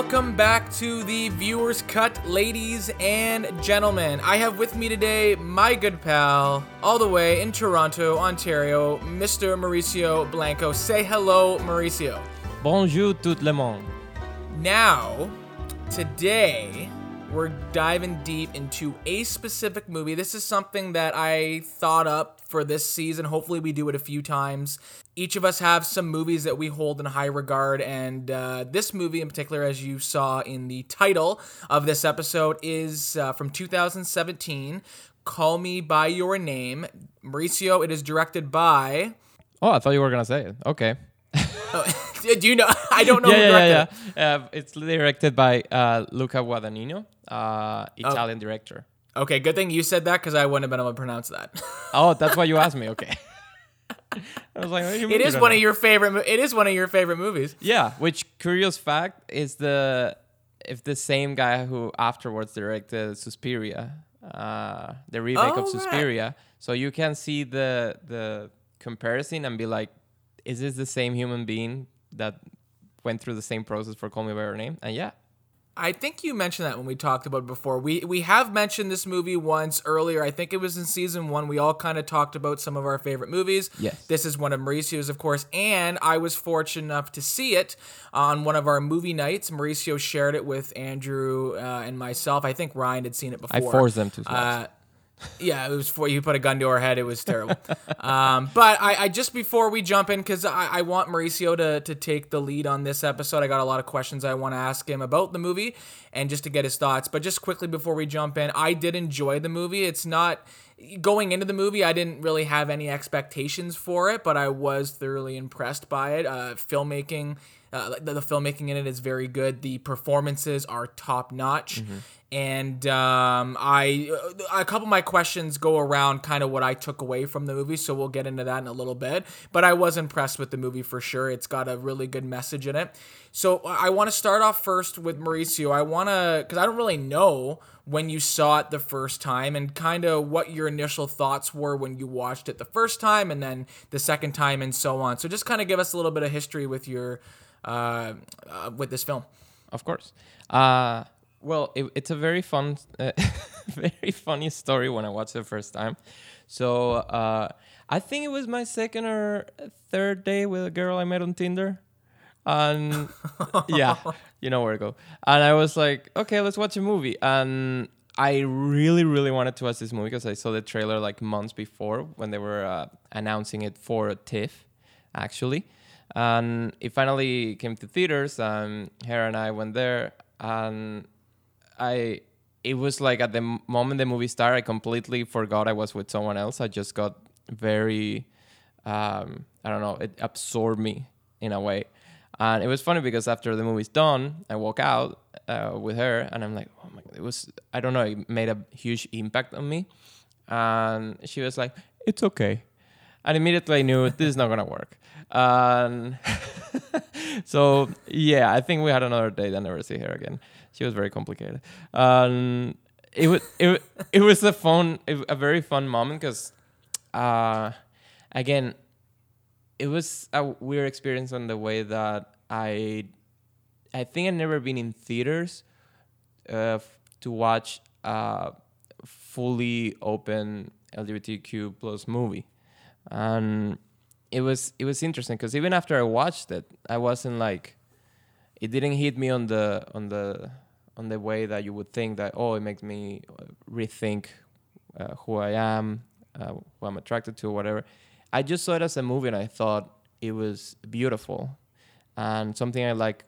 welcome back to the Viewers Cut, ladies and gentlemen. I have with me today my good pal, all the way in Toronto, Ontario, Mr. Mauricio Blanco. Say hello, Mauricio. Bonjour tout le monde. Now, today, we're diving deep into a specific movie. This is something that I thought up for this season. Hopefully, we do it a few times. Each of us have some movies that we hold in high regard, and uh, this movie in particular, as you saw in the title of this episode, is uh, from 2017. Call Me by Your Name. Mauricio, it is directed by. Oh, I thought you were gonna say it. Okay. do you know? I don't know. yeah, who yeah, yeah, it. Uh, it's directed by uh, Luca Guadagnino, uh, Italian director. Okay, good thing you said that because I wouldn't have been able to pronounce that. Oh, that's why you asked me. Okay. I was like, what do you mean it is one know? of your favorite. It is one of your favorite movies. Yeah, which curious fact is the if the same guy who afterwards directed Suspiria, uh, the remake Oh, of right. Suspiria. So you can see the the comparison and be like, is this the same human being that went through the same process for Call Me by Your Name? And yeah, I think you mentioned that when we talked about it before. We we have mentioned this movie once earlier. I think it was in season one. We all kind of talked about some of our favorite movies. Yes. This is one of Mauricio's, of course, and I was fortunate enough to see it on one of our movie nights. Mauricio shared it with Andrew uh, and myself. I think Ryan had seen it before. I forced them to. watch. Uh, yeah, it was for you put a gun to our head. It was terrible. um, but I, I just before we jump in, because I, I want Mauricio to to take the lead on this episode. I got a lot of questions I want to ask him about the movie and just to get his thoughts. But just quickly before we jump in, I did enjoy the movie. It's not going into the movie. I didn't really have any expectations for it, but I was thoroughly impressed by it. Uh, filmmaking. Uh, the, the filmmaking in it is very good. The performances are top notch, and um, I a couple of my questions go around kind of what I took away from the movie. So we'll get into that in a little bit. But I was impressed with the movie for sure. It's got a really good message in it. So I want to start off first with Mauricio. I want to because I don't really know when you saw it the first time and kind of what your initial thoughts were when you watched it the first time and then the second time and so on. So just kind of give us a little bit of history with your uh, uh, with this film. Of course. Uh, well, it, it's a very fun, uh, very funny story when I watched it the first time. So uh, I think it was my second or third day with a girl I met on Tinder. And yeah, you know where to go. And I was like, okay, let's watch a movie. And I really, really wanted to watch this movie because I saw the trailer like months before when they were uh, announcing it for TIFF, actually. And it finally came to theaters, and Hera and I went there, and I it was like at the moment the movie started, I completely forgot I was with someone else. I just got very, um, I don't know, it absorbed me in a way. And it was funny because after the movie's done, I walk out uh, with her, and I'm like, oh my god, it was, I don't know, it made a huge impact on me. And she was like, it's okay. And immediately I knew this is not gonna work. And so yeah, I think we had another date. I never see her again. She was very complicated. Um, it was it, it was a fun, a very fun moment because, uh, again, it was a weird experience on the way that I, I think I've never been in theaters, uh, to watch a fully open LGBTQ plus movie, and it was it was interesting because even after I watched it, I wasn't like, it didn't hit me on the on the on the way that you would think that oh it makes me uh, rethink uh, who I am, uh, who I'm attracted to, whatever. I just saw it as a movie and I thought it was beautiful, and something I like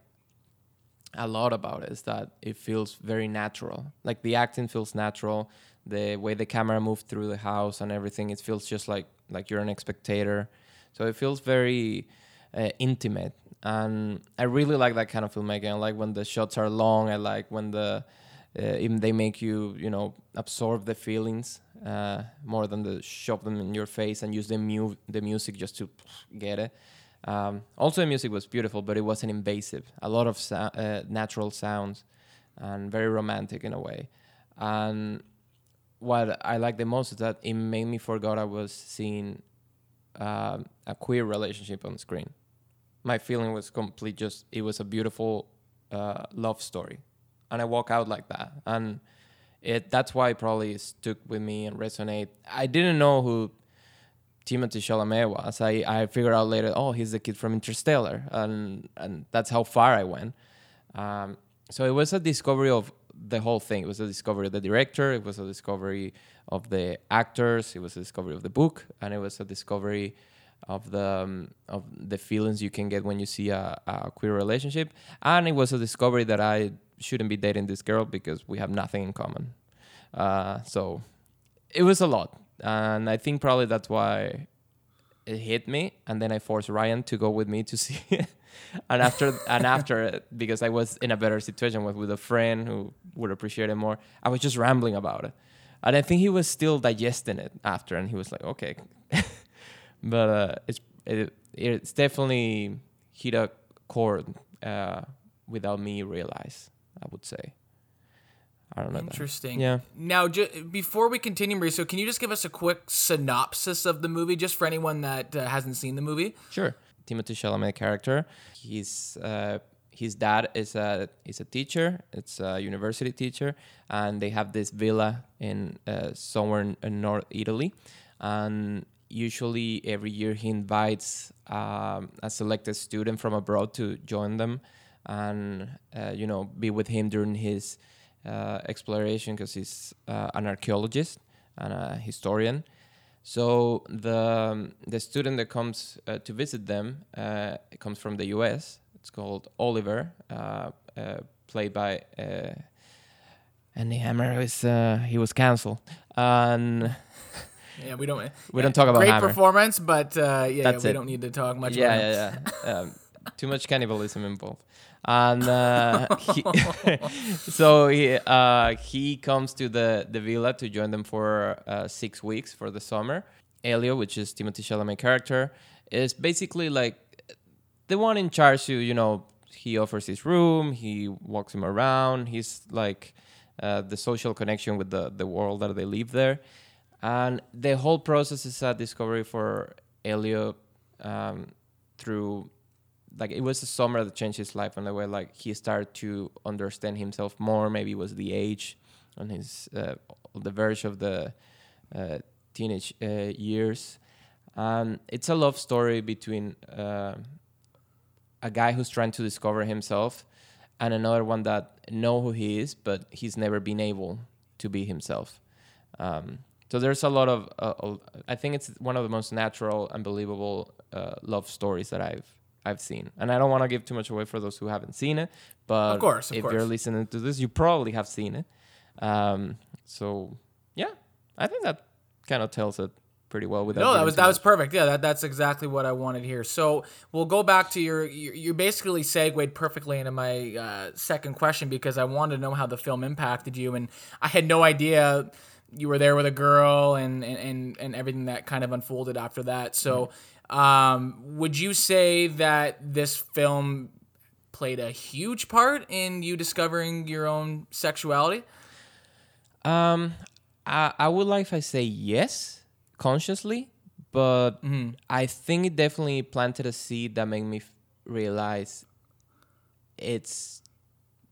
a lot about it is that it feels very natural. Like the acting feels natural, the way the camera moved through the house and everything. It feels just like like you're an spectator. So it feels very uh, intimate, and I really like that kind of filmmaking. I like when the shots are long. I like when the uh, even they make you you know absorb the feelings uh, more than the shove them in your face and use the mu- the music just to get it. Um, also, the music was beautiful, but it wasn't invasive. A lot of sou- uh, natural sounds and very romantic in a way. And what I like the most is that it made me forget I was seeing um, a queer relationship on screen. My feeling was complete. Just it was a beautiful uh, love story, and I walk out like that, and it that's why it probably stuck with me and resonate. I didn't know who Timothée Chalamet was. I, I figured out later, oh, he's the kid from Interstellar, and and that's how far I went. Um, so it was a discovery of the whole thing. It was a discovery of the director. It was a discovery of the actors. It was a discovery of the book, and it was a discovery of the um, of the feelings you can get when you see a, a queer relationship. And it was a discovery that I shouldn't be dating this girl because we have nothing in common. Uh, so it was a lot, and I think probably that's why it hit me. And then I forced Ryan to go with me to see and after and after because I was in a better situation with with a friend who would appreciate it more, I was just rambling about it, and I think he was still digesting it after, and he was like, okay, but uh, it's it, it's definitely hit a chord uh, without me realize. I would say. I don't know. that. Interesting. Yeah. Now, ju- before we continue, Mauricio, can you just give us a quick synopsis of the movie, just for anyone that uh, hasn't seen the movie? Sure. Timothée Chalamet character. He's uh, his dad is a is a teacher. It's a university teacher, and they have this villa in uh, somewhere in, in North Italy, and usually every year he invites um, a selected student from abroad to join them, and uh, you know be with him during his uh, exploration because he's uh, an archaeologist and a historian. So the um, the student that comes uh, to visit them uh, comes from the U.S. It's called Oliver, uh, played by Armie Hammer. Is he was canceled, and Yeah, we don't. We don't talk about great Hammer. performance, but uh, yeah, That's we it. don't need to talk much. yeah, about yeah, yeah. Um, too much cannibalism involved. And uh, he so he uh, he comes to the, the villa to join them for uh, six weeks for the summer. Elio, which is Timothée Chalamet character, is basically like the one in charge who you know he offers his room, he walks him around. He's like uh, the social connection with the the world that they live there, and the whole process is a discovery for Elio um, through like it was a summer that changed his life in the way like he started to understand himself more. Maybe it was the age on his uh, the verge of the uh, teenage uh, years. Um, it's a love story between uh, a guy who's trying to discover himself and another one that know who he is, but he's never been able to be himself. Um, so there's a lot of, uh, I think it's one of the most natural and believable uh, love stories that I've I've seen. And I don't want to give too much away for those who haven't seen it, but Of course, of if course. you're listening to this, you probably have seen it. Um, so yeah, I think that kind of tells it pretty well. Without No, that was that was perfect. Yeah, that, that's exactly what I wanted here. So we'll go back to your. You you basically segued perfectly into my uh, second question because I wanted to know how the film impacted you, and I had no idea you were there with a girl and and and, and everything that kind of unfolded after that. So, um, would you say that this film played a huge part in you discovering your own sexuality? Um, I, I would like if I say yes consciously, but I think it definitely planted a seed that made me f- realize it's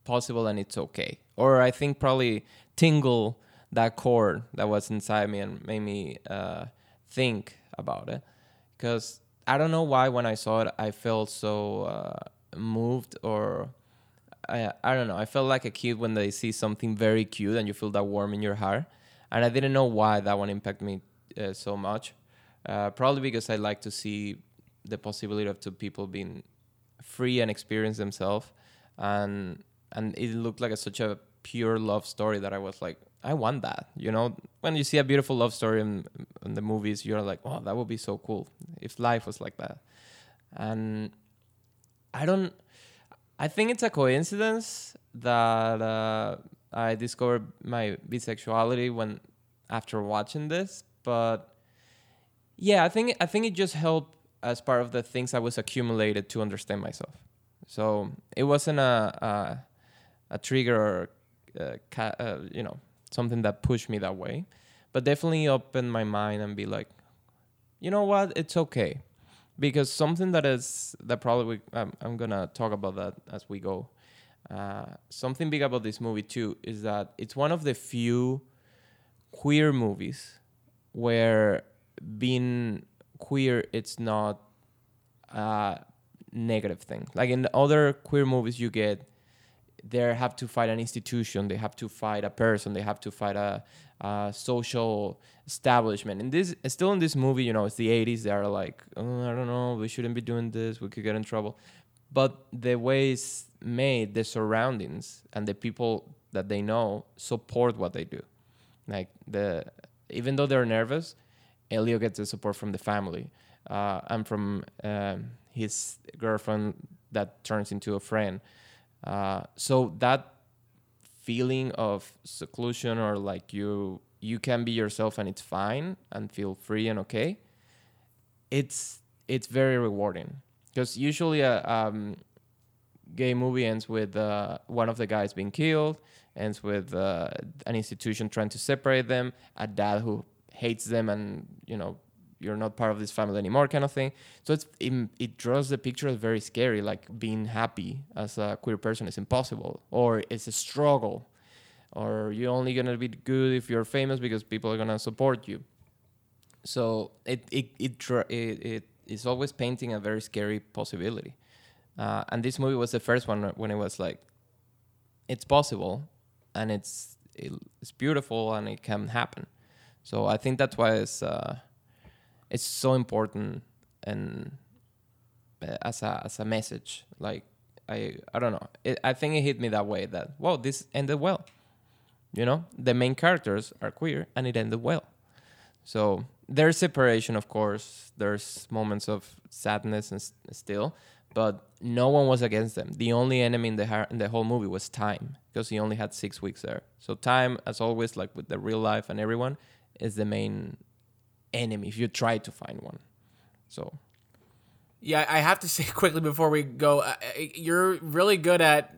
possible and it's okay. Or I think probably tingle that chord that was inside me and made me uh, think about it. Because I don't know why when I saw it, I felt so uh, moved or I, I don't know. I felt like a kid when they see something very cute and you feel that warm in your heart. And I didn't know why that one impacted me uh, so much. Uh, probably because I like to see the possibility of two people being free and experience themselves. And and it looked like a, such a pure love story that I was like, I want that. You know, when you see a beautiful love story in, in the movies, you're like, oh, that would be so cool if life was like that. And I don't. I think it's a coincidence that uh, I discovered my bisexuality when after watching this, but yeah, I think I think it just helped as part of the things I was accumulated to understand myself. So it wasn't a a, a trigger or uh, ca- uh, you know something that pushed me that way, but definitely opened my mind and be like, you know what, it's okay. Because something that is that probably I'm, I'm gonna talk about that as we go. Uh, something big about this movie too is that it's one of the few queer movies where being queer it's not a negative thing. Like in other queer movies, you get they have to fight an institution, they have to fight a person, they have to fight a, a social establishment. And this still in this movie, you know, it's the 80s. They are like, oh, I don't know, we shouldn't be doing this. We could get in trouble. But the way it's made, the surroundings and the people that they know support what they do. Like the even though they're nervous, Elio gets the support from the family uh, and from um, his girlfriend that turns into a friend. Uh, so that feeling of seclusion or like you you can be yourself and it's fine and feel free and okay. It's it's very rewarding because usually a um, gay movie ends with uh, one of the guys being killed, ends with uh, an institution trying to separate them, a dad who hates them and you know you're not part of this family anymore kind of thing. So it's it, it draws the picture as very scary like being happy as a queer person is impossible or it's a struggle or you're only gonna be good if you're famous because people are gonna support you. So it it it, it, it is always painting a very scary possibility. Uh, and this movie was the first one when it was like it's possible and it's it's beautiful and it can happen. So i think that's why it's uh, it's so important and uh, as a as a message. Like i i don't know. It, i think it hit me that way that wow this ended well. You know the main characters are queer and it ended well. So there's separation of course. There's moments of sadness and still but no one was against them. The only enemy in the ha- in the whole movie was time because he only had six weeks there. So time as always like with the real life and everyone is the main enemy if you try to find one. So, yeah, I have to say quickly before we go, uh, uh, you're really good at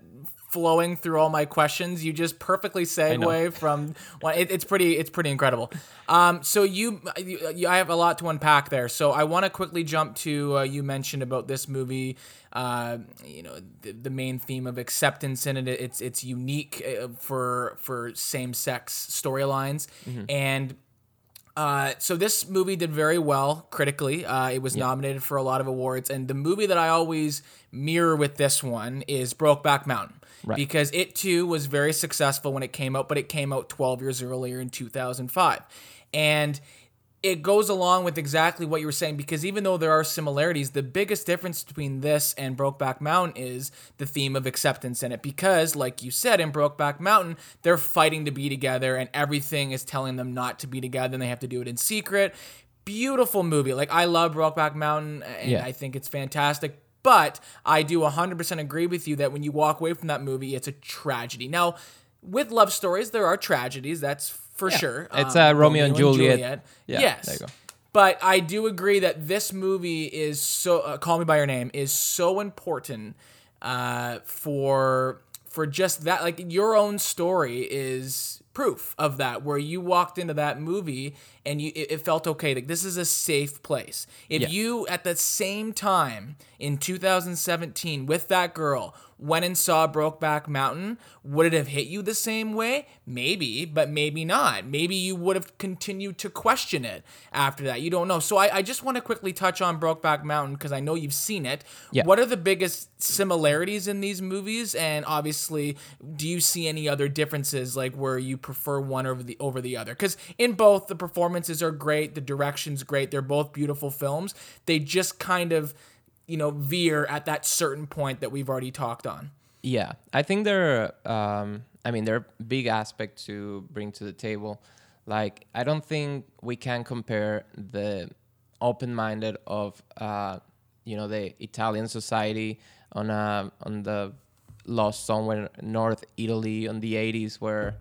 flowing through all my questions. You just perfectly segue from one. It, it's pretty. It's pretty incredible. Um, so you, you, I have a lot to unpack there. So I want to quickly jump to uh, you mentioned about this movie. Uh, you know, the, the, main theme of acceptance in it. It's it's unique uh, for for same sex storylines mm-hmm. and uh, so this movie did very well critically. Uh, it was yeah. nominated for a lot of awards, and the movie that I always mirror with this one is Brokeback Mountain. Right. Because it too was very successful when it came out, but it came out 12 years earlier in 2005. And it goes along with exactly what you were saying because even though there are similarities, the biggest difference between this and Brokeback Mountain is the theme of acceptance in it. Because, like you said, in Brokeback Mountain, they're fighting to be together and everything is telling them not to be together and they have to do it in secret. Beautiful movie. Like, I love Brokeback Mountain and yeah. I think it's fantastic. But I do 100% agree with you that when you walk away from that movie, it's a tragedy. Now, with love stories, there are tragedies. That's for yeah. sure. It's um, uh, Romeo, and Juliet. Juliet. Yeah, yes. There you go. But I do agree that this movie is so. Uh, Call Me by Your Name is so important uh, for for just that. Like your own story is proof of that, where you walked into that movie and you it, it felt okay. Like this is a safe place. If yeah. you at the same time in 2017 with that girl went and saw Brokeback Mountain, would it have hit you the same way? Maybe, but maybe not. Maybe you would have continued to question it after that. You don't know. So I, I just want to quickly touch on Brokeback Mountain because I know you've seen it. Yeah. What are the biggest similarities in these movies? And obviously, do you see any other differences, like where you prefer one over the over the other? Because in both, the performances are great, the direction's great. They're both beautiful films. They just kind of you know veer at that certain point that we've already talked on. Yeah i think there are um, i mean there are big aspects to bring to the table. Like i don't think we can compare the open-minded of uh, you know the italian society on a, on the lost somewhere north italy on the 80s where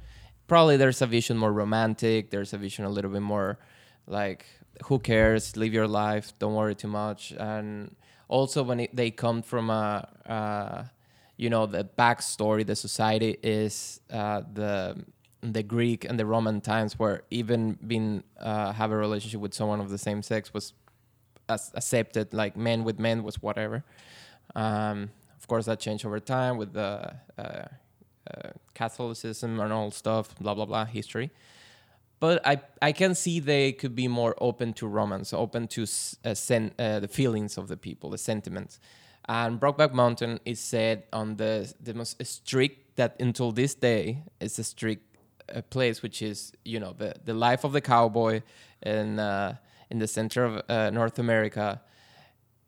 probably there's a vision more romantic there's a vision a little bit more like who cares live your life don't worry too much and also when it, they come from a uh, you know the backstory the society is uh, the the Greek and the Roman times where even being uh, have a relationship with someone of the same sex was accepted like men with men was whatever um, of course, that changed over time with the uh, uh, Catholicism and all stuff, blah blah blah, history. But I I can see they could be more open to romance, open to uh, sen- uh, the feelings of the people, the sentiments. And Brokeback Mountain is said on the the most strict that until this day is a strict uh, place, which is you know the the life of the cowboy in uh, in the center of uh, North America.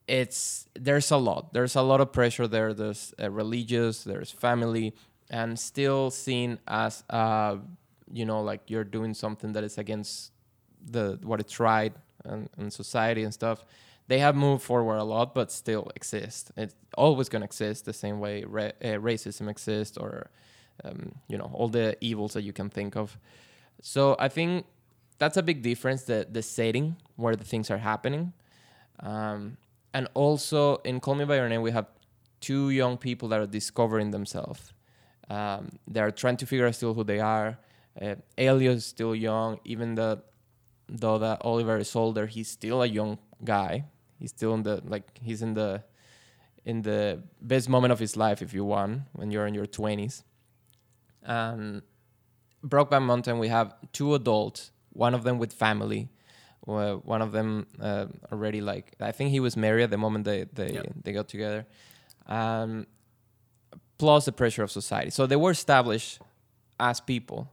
It's there's a lot. There's a lot of pressure there. There's uh, religious. There's family, and still seen as you know like you're doing something that is against the what it's right and, and society and stuff they have moved forward a lot, but still exist. It's always going to exist the same way ra- uh, racism exists, or um, you know all the evils that you can think of. So I think that's a big difference. The the setting where the things are happening, um, and also in Call Me by Your Name, we have two young people that are discovering themselves. Um, they are trying to figure out still who they are. Uh, is still young, even though though that Oliver is older, he's still a young guy. He's still in the like he's in the in the best moment of his life if you want when you're in your 20s. And Brokeback Mountain, we have two adults, one of them with family, uh, one of them uh, already like I think he was married at the moment they they yep. they got together. Um, plus the pressure of society. So they were established as people.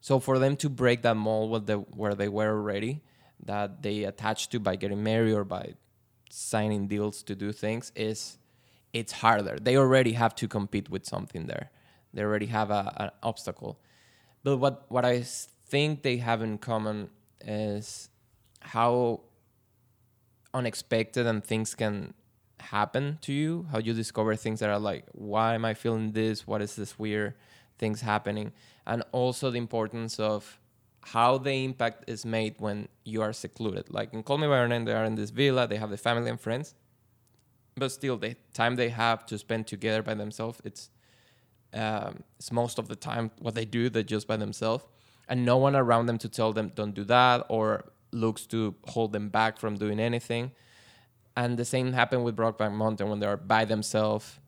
So for them to break that mold where they, where they were already, that they attach to by getting married or by signing deals to do things is it's harder. They already have to compete with something there. They already have a, an obstacle. But what what I think they have in common is how unexpected and things can happen to you. How you discover things that are like, why am I feeling this? What is this weird things happening? And also the importance of how the impact is made when you are secluded. Like in Call Me by Your Name, they are in this villa, they have the family and friends, but still the time they have to spend together by themselves, it's um, it's most of the time what they do, they're just by themselves, and no one around them to tell them don't do that or looks to hold them back from doing anything. And the same happened with Brokeback Mountain when they are by themselves,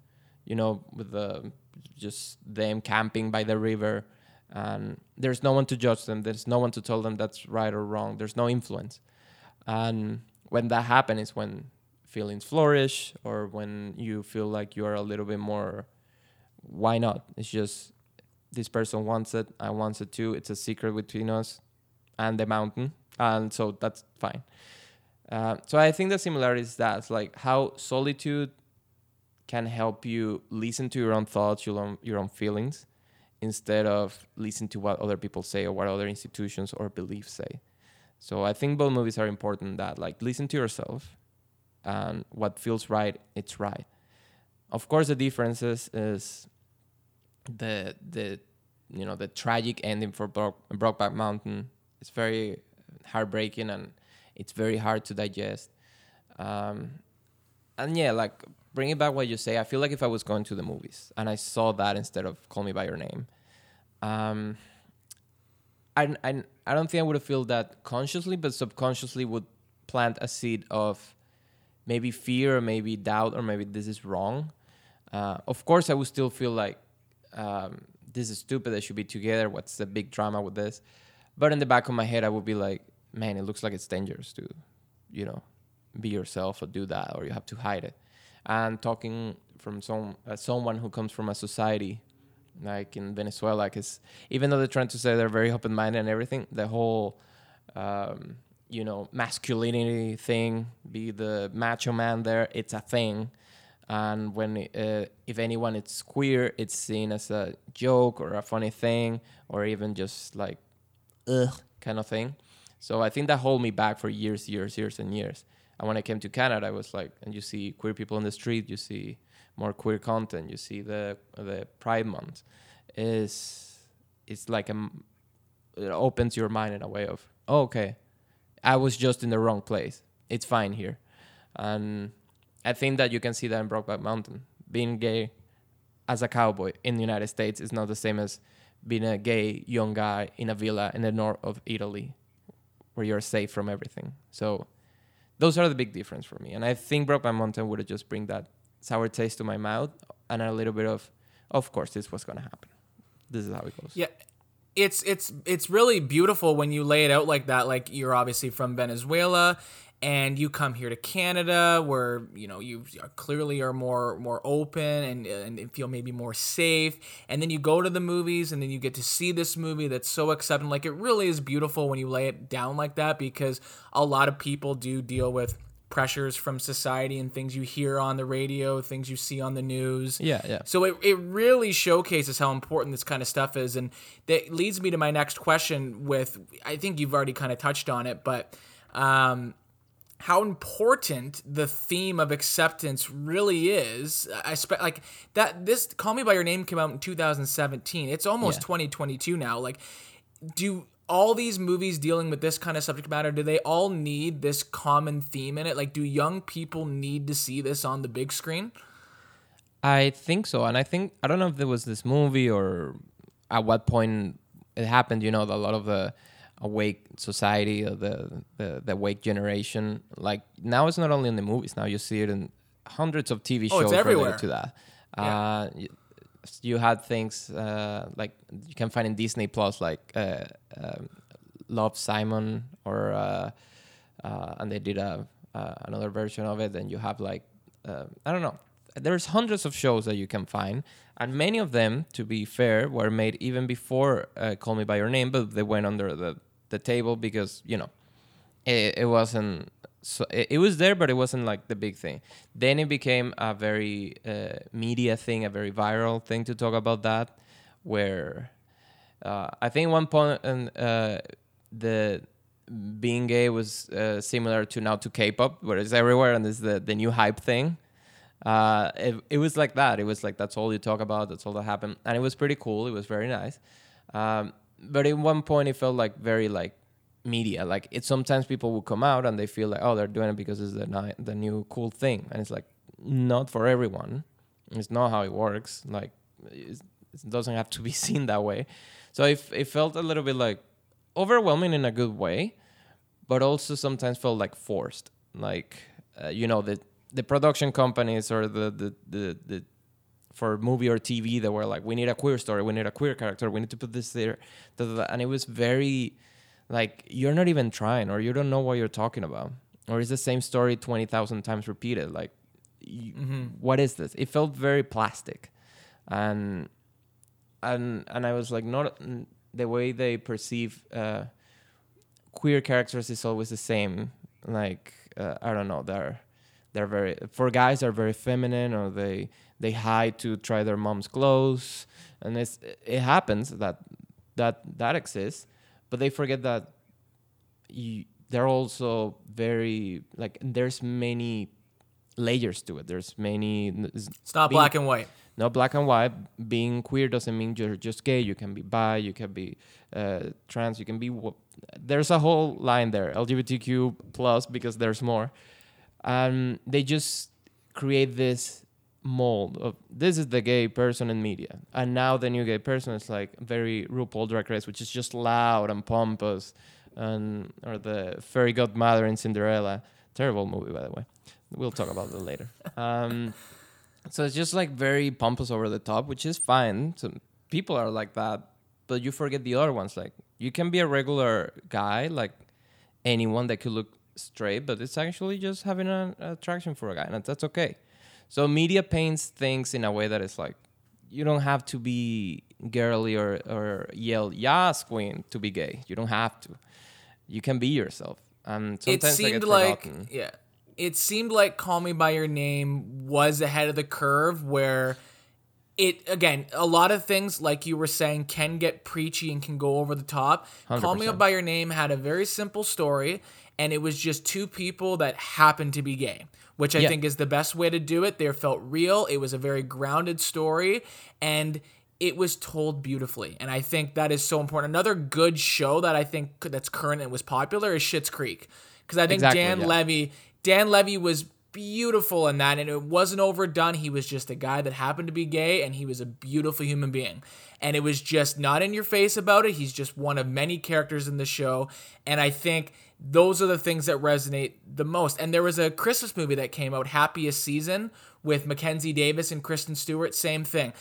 you know, with the just them camping by the river and there's no one to judge them. There's no one to tell them that's right or wrong. There's no influence. And when that happens is when feelings flourish or when you feel like you're a little bit more why not? It's just this person wants it i want it too. It's a secret between us and the mountain and so that's fine. Uh, so i think the similarity is that like how solitude can help you listen to your own thoughts your own, your own feelings instead of listen to what other people say or what other institutions or beliefs say. So I think both movies are important that like listen to yourself and what feels right, it's right. Of course the differences is the the you know the tragic ending for Broke, Brokeback Mountain. It's very heartbreaking and it's very hard to digest. Um, and yeah, like bringing back what you say, I feel like if I was going to the movies and I saw that instead of Call Me by Your Name, um, I, I, I don't think I would have felt that consciously, but subconsciously would plant a seed of maybe fear or maybe doubt or maybe this is wrong. Uh, of course, I would still feel like um, this is stupid. They should be together. What's the big drama with this? But in the back of my head, I would be like, man, it looks like it's dangerous to, you know, be yourself or do that, or you have to hide it and talking from some uh, someone who comes from a society like in Venezuela, because even though they're trying to say they're very open minded and everything, the whole um, you know masculinity thing, be the macho man there, it's a thing. And when uh, if anyone it's queer, it's seen as a joke or a funny thing, or even just like ugh kind of thing. So I think that hold me back for years, years, years, and years. And when I came to Canada, I was like, and you see queer people on the street, you see more queer content, you see the the Pride Month, is it's like a it opens your mind in a way of oh, okay, I was just in the wrong place. It's fine here, and I think that you can see that in Brokeback Mountain. Being gay as a cowboy in the United States is not the same as being a gay young guy in a villa in the north of Italy, where you're safe from everything. So those are the big difference for me. And I think Brokeback Mountain would have just bring that sour taste to my mouth and a little bit of, of course, this was gonna happen. This is how it goes. Yeah. It's it's it's really beautiful when you lay it out like that. Like you're obviously from Venezuela and you come here to Canada where you know you clearly are more more open and and feel maybe more safe and then you go to the movies and then you get to see this movie that's so accepting like it really is beautiful when you lay it down like that because a lot of people do deal with pressures from society and things you hear on the radio, things you see on the news. Yeah, yeah. So it, it really showcases how important this kind of stuff is. And that leads me to my next question with I think you've already kind of touched on it, but um, how important the theme of acceptance really is. I expect like that this Call Me by Your Name came out in 2017. It's almost Yeah. 2022 now. Like do all these movies dealing with this kind of subject matter do they all need this common theme in it? Like do young people need to see this on the big screen? I think so, and I think I don't know if there was this movie or at what point it happened. You know, a lot of the awake society, or the the the awake generation, like now it's not only in the movies. Now you see it in hundreds of TV Oh, shows it's everywhere. related to that. Yeah. Uh, you, you had things uh, like you can find in Disney Plus, like uh, um Love Simon, or uh, uh, and they did a uh, another version of it. And you have like uh, I don't know. There's hundreds of shows that you can find, and many of them, to be fair, were made even before uh, Call Me by Your Name, but they went under the the table because you know it, it wasn't. So it, it was there, but it wasn't like the big thing. Then it became a very uh, media thing, a very viral thing to talk about that, where uh, I think one point and uh, the being gay was uh, similar to now to K-pop, where it's everywhere and it's the the new hype thing. Uh, it, it was like that. It was like that's all you talk about. That's all that happened, and it was pretty cool. It was very nice. Um, but at one point, it felt like very like media. Like it sometimes people would come out and they feel like oh they're doing it because it's the ni- the new cool thing, and it's like not for everyone. It's not how it works. Like it doesn't have to be seen that way. So it, it felt a little bit like overwhelming in a good way, but also sometimes felt like forced. Like uh, you know the the production companies or the the the, the for movie or TV that were like, we need a queer story, we need a queer character, we need to put this there, da, da, da. and it was very like you're not even trying, or you don't know what you're talking about, or it's the same story twenty thousand times repeated. Like, you, what is this? It felt very plastic, and and and I was like, not the way they perceive uh, queer characters is always the same. Like, uh, I don't know, they're they're very for guys they're very feminine or they they hide to try their mom's clothes. And it's it happens that that that exists but they forget that you, they're also very like there's many layers to it. There's many It's not being- black and white. no black and white. Being queer doesn't mean you're just gay. You can be bi you can be uh, trans you can be there's a whole line there. Lgbtq plus because there's more and they just create this mold of this is the gay person in media. And now the new gay person is like very RuPaul Drag Race which is just loud and pompous and or the fairy godmother in Cinderella. Terrible movie by the way. We'll talk about that later. Um, so it's just like very pompous over the top which is fine. So people are like that but you forget the other ones. Like you can be a regular guy like anyone that could look straight, but it's actually just having an attraction for a guy, and that's okay. So media paints things in a way that it's like you don't have to be girly or or yell "Yes, queen" to be gay. You don't have to. You can be yourself. And it sometimes I seemed like forgotten. yeah it seemed like call me by your name was ahead of the curve where it again a lot of things like you were saying can get preachy and can go over the top call me 100%. by your name had a very simple story and it was just two people that happened to be gay which i Yeah. think is the best way to do it. They felt real. It was a very grounded story and it was told beautifully. And i think that is so important. Another good show that i think that's current and was popular is Schitt's creek because i think Exactly, dan yeah. levy dan levy was beautiful in that and it wasn't overdone. He was just a guy that happened to be gay and he was a beautiful human being. And it was just not in your face about it. He's just one of many characters in the show. And i think those are the things that resonate the most. And there was a Christmas movie that came out, Happiest Season, with Mackenzie Davis and Kristen Stewart. Same thing.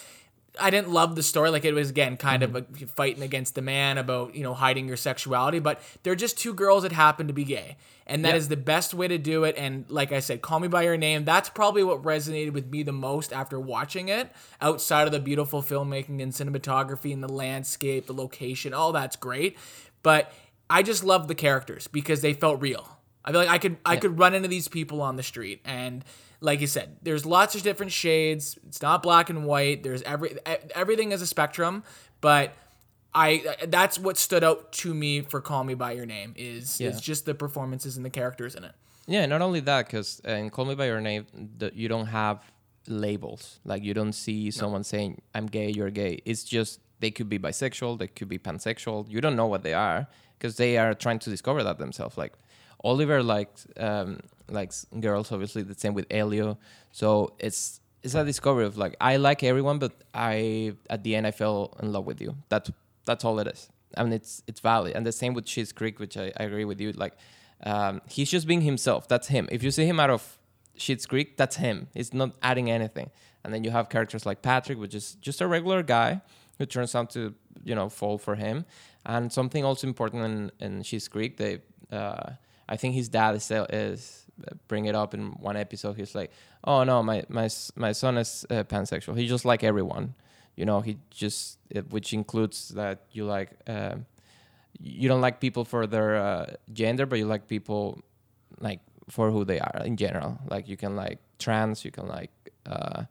I didn't love the story. Like it was again kind mm-hmm. of a, fighting against the man about you know hiding your sexuality, but they're just two girls that happen to be gay, and that yep. is the best way to do it. And like I said, call me by your name. That's probably what resonated with me the most after watching it. Outside of the beautiful filmmaking and cinematography and the landscape, the location, all that's great, but I just love the characters because they felt real. I feel like I could I could run into these people on the street and like you said, there's lots of different shades. It's not black and white. There's every everything is a spectrum, but I that's what stood out to me for Call Me by Your Name is yeah. is just the performances and the characters in it. Yeah, not only that, because in Call Me by Your Name, the, you don't have labels. Like you don't see someone no. saying I'm gay, you're gay. It's just they could be bisexual, they could be pansexual. You don't know what they are because they are trying to discover that themselves. Like Oliver liked um, likes girls, obviously the same with Elio. So it's it's a discovery of like I like everyone, but I at the end I fell in love with you. That's that's all it is. I mean it's it's valid. And the same with Schitt's Creek, which I, I agree with you. Like um, he's just being himself. That's him. If you see him out of Schitt's Creek, that's him. He's not adding anything. And then you have characters like Patrick, which is just a regular guy who turns out to you know fall for him. And something also important in in Schitt's Creek, they uh, I think his dad is, is uh, bring it up in one episode. He's like, "Oh no, my my my son is uh, pansexual. He's just like everyone, you know. He just which includes that you like uh, you don't like people for their uh, gender, but you like people like for who they are in general. Like you can like trans, you can like uh,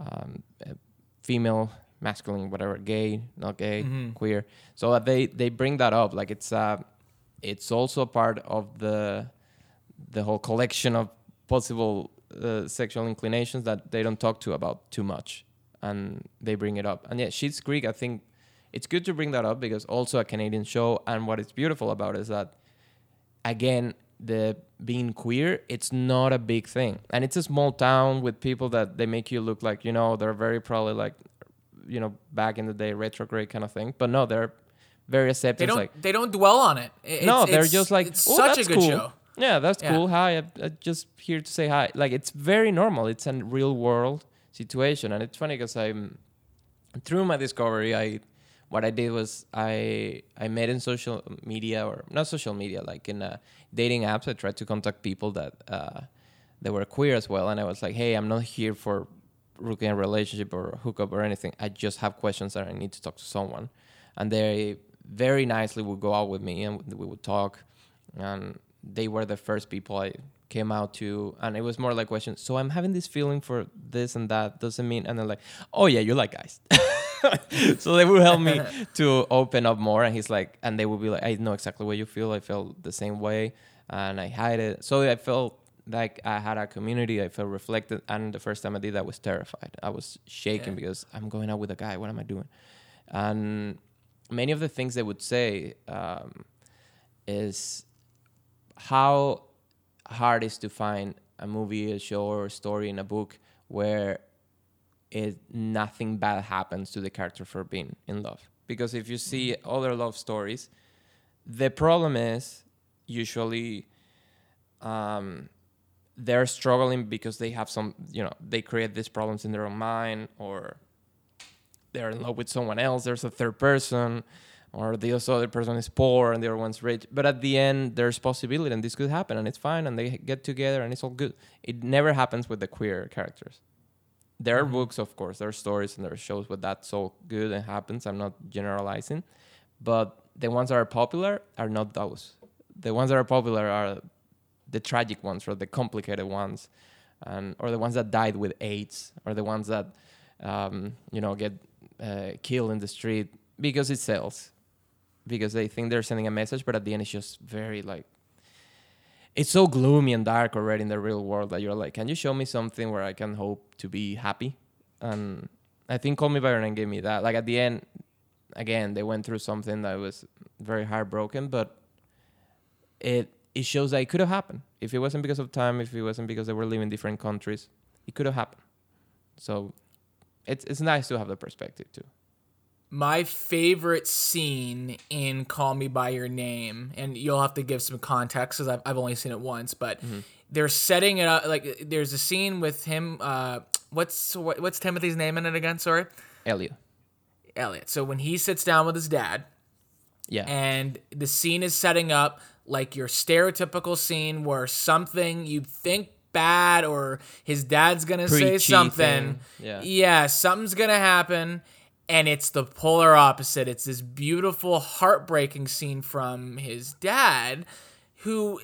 um, uh, female, masculine, whatever, gay, not gay, mm-hmm. queer. So they they bring that up. Like it's uh it's also part of the the whole collection of possible uh, sexual inclinations that they don't talk to about too much, and they bring it up. And yeah, Schitt's Creek. I think it's good to bring that up because also a Canadian show, and what is beautiful about it is that again the being queer it's not a big thing and it's a small town with people that they make you look like you know they're very probably like you know back in the day retrograde kind of thing but no they're very accepting. They don't. Like, they don't dwell on it. It's, no, they're just like it's oh, such a good cool. show. Yeah, that's yeah. cool. Hi, I'm, I'm just here to say hi. Like it's very normal. It's a real world situation, and it's funny because I'm through my discovery. I what I did was I I met in social media or not social media, like in uh, dating apps. I tried to contact people that uh, that were queer as well, and I was like, hey, I'm not here for rookie a relationship or hookup or anything. I just have questions that I need to talk to someone, and they very nicely would go out with me and we would talk. And they were the first people I came out to, and it was more like questions. So I'm having this feeling for this and that. Doesn't mean, and they're like, oh yeah, you like guys. so they would help me to open up more. And he's like, and they would be like, I know exactly what you feel. I felt the same way, and I hide it. So I felt like I had a community. I felt reflected. And the first time I did, I was terrified. I was shaking yeah. because I'm going out with a guy. What am I doing? And many of the things they would say um, is how hard it is to find a movie, a show, or a story in a book where it nothing bad happens to the character for being in love. Because if you see mm-hmm. other love stories, the problem is usually um, they're struggling because they have some, you know, they create these problems in their own mind or they're in love with someone else. There's a third person, or the other person is poor and the other one's rich. But at the end, there's possibility, and this could happen, and it's fine, and they get together, and it's all good. It never happens with the queer characters. There are mm-hmm. books, of course, there are stories, and there are shows where that's all good and happens. I'm not generalizing, but the ones that are popular are not those. The ones that are popular are the tragic ones, or the complicated ones, and or the ones that died with AIDS, or the ones that um, you know get uh, kill in the street because it sells because they think they're sending a message but at the end it's just very like it's so gloomy and dark already in the real world that you're like can you show me something where i can hope to be happy? And i think call me by your name gave me that. Like at the end again they went through something that was very heartbroken but it it shows that it could have happened if it wasn't because of time if it wasn't because they were living in different countries it could have happened so it's it's nice to have the perspective too. my favorite scene in Call Me by Your Name, and you'll have to give some context because I've, I've only seen it once, but they're setting it up like there's a scene with him. Uh, what's what, what's Timothy's name in it again? Sorry, Elliot. Elliot. So when he sits down with his dad, Yeah. and the scene is setting up like your stereotypical scene where something you think bad or his dad's gonna say something thing. Yeah. something's gonna happen and it's the polar opposite it's this beautiful heartbreaking scene from his dad who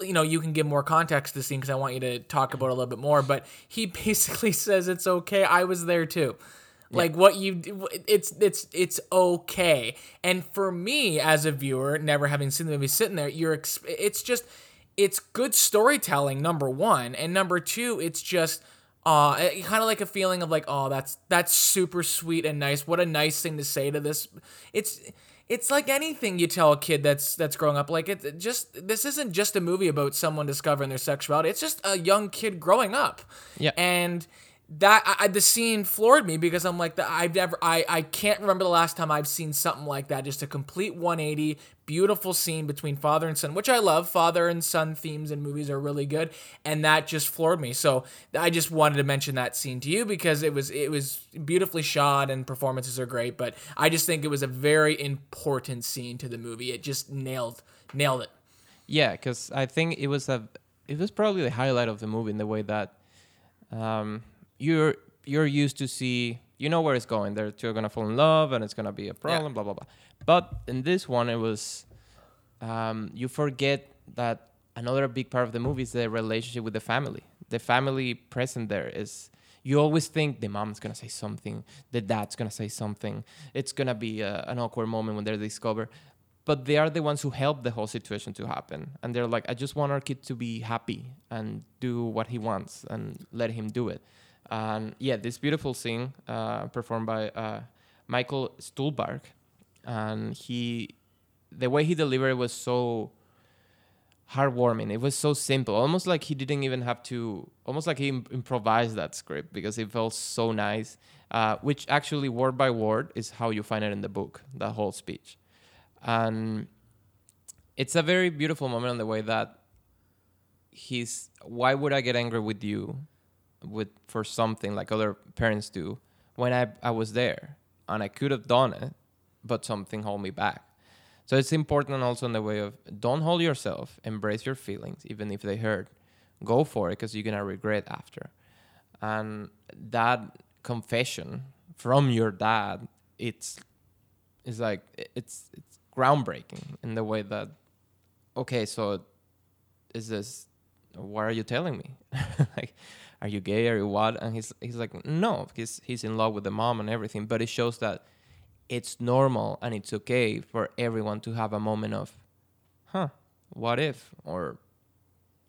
you know you can give more context to the scene because i want you to talk about it a little bit more but he basically says it's okay i was there too like what you it's it's it's okay. And for me as a viewer never having seen the movie sitting there you're it's just it's good storytelling number one. And number two it's just uh kind of like a feeling of like oh that's that's super sweet and nice. What a nice thing to say to this. It's it's like anything you tell a kid that's that's growing up. Like it it just this isn't just a movie about someone discovering their sexuality. It's just a young kid growing up. Yeah. and that I, the scene floored me because I'm like, the, I've never, I, I can't remember the last time I've seen something like that. Just a complete 180, beautiful scene between father and son, which I love. Father and son themes and movies are really good, and that just floored me. So I just wanted to mention that scene to you because it was, it was beautifully shot and performances are great. But I just think it was a very important scene to the movie. It just nailed, nailed it. Yeah, because I think it was a it was probably the highlight of the movie in the way that um, you're you're used to see you know where it's going. They're two are gonna fall in love and it's gonna be a problem, blah blah blah. But in this one, it was um, you forget that another big part of the movie is the relationship with the family. The family present there is. You always think the mom's gonna say something, the dad's gonna say something. It's gonna be a, an awkward moment when they're discovered but they are the ones who help the whole situation to happen and they're like i just want our kid to be happy and do what he wants and let him do it and yeah this beautiful scene uh, performed by uh, michael stuhlbarg. And he the way he delivered it was so heartwarming. It was so simple almost like he didn't even have to almost like he im- improvised that script because it felt so nice uh, which actually word by word is how you find it in the book the whole speech. And it's a very beautiful moment on the way that he's why would i get angry with you with for something like other parents do when i, I was there and i could have done it but something held me back. So it's important also in the way of don't hold yourself embrace your feelings even if they hurt. Go for it because you're gonna regret after. And that confession from your dad it's it's like it's it's groundbreaking in the way that okay so is this what are you telling me? Like are you gay? Are you what? And he's he's like no he's he's in love with the mom and everything. But it shows that it's normal and it's okay for everyone to have a moment of huh what if? Or